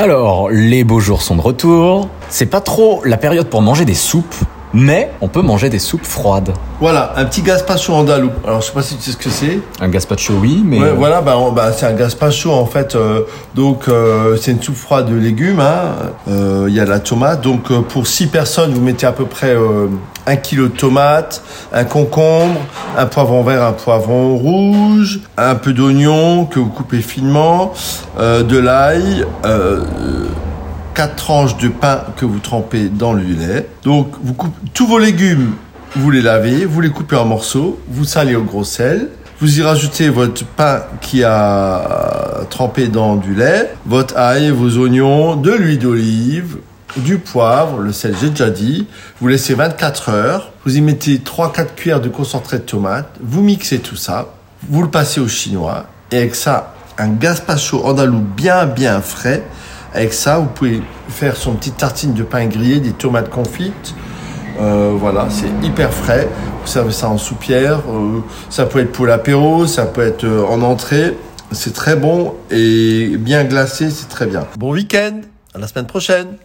Alors, les beaux jours sont de retour. C'est pas trop la période pour manger des soupes, mais on peut manger des soupes froides. Voilà, un petit gazpacho andalou. Alors, je sais pas si tu sais ce que c'est. Un gazpacho, oui, mais... Ouais, voilà, bah, bah, c'est un gazpacho en fait. euh, donc, euh, c'est une soupe froide de légumes. hein. Euh, Il y a de la tomate. Donc, euh, pour 6 personnes, vous mettez à peu près euh, un kilo de tomates, un concombre, un poivron vert, un poivron rouge, un peu d'oignon que vous coupez finement, euh, de l'ail. Quatre tranches de pain que vous trempez dans le lait. Donc, vous coupez tous vos légumes, vous les lavez, vous les coupez en morceaux, vous salez au gros sel. Vous y rajoutez votre pain qui a trempé dans du lait, votre ail, vos oignons, de l'huile d'olive, du poivre, le sel, j'ai déjà dit. Vous laissez 24 heures. Vous y mettez 3-4 cuillères de concentré de tomate. Vous mixez tout ça. Vous le passez au chinois. Et avec ça, un gazpacho andalou bien, bien frais. Avec ça, vous pouvez faire son petite tartine de pain grillé, des tomates confites. Euh, voilà, c'est hyper frais. Vous servez ça en soupière. Euh, ça peut être pour l'apéro, ça peut être euh, en entrée. C'est très bon et bien glacé, c'est très bien. Bon week-end, à la semaine prochaine.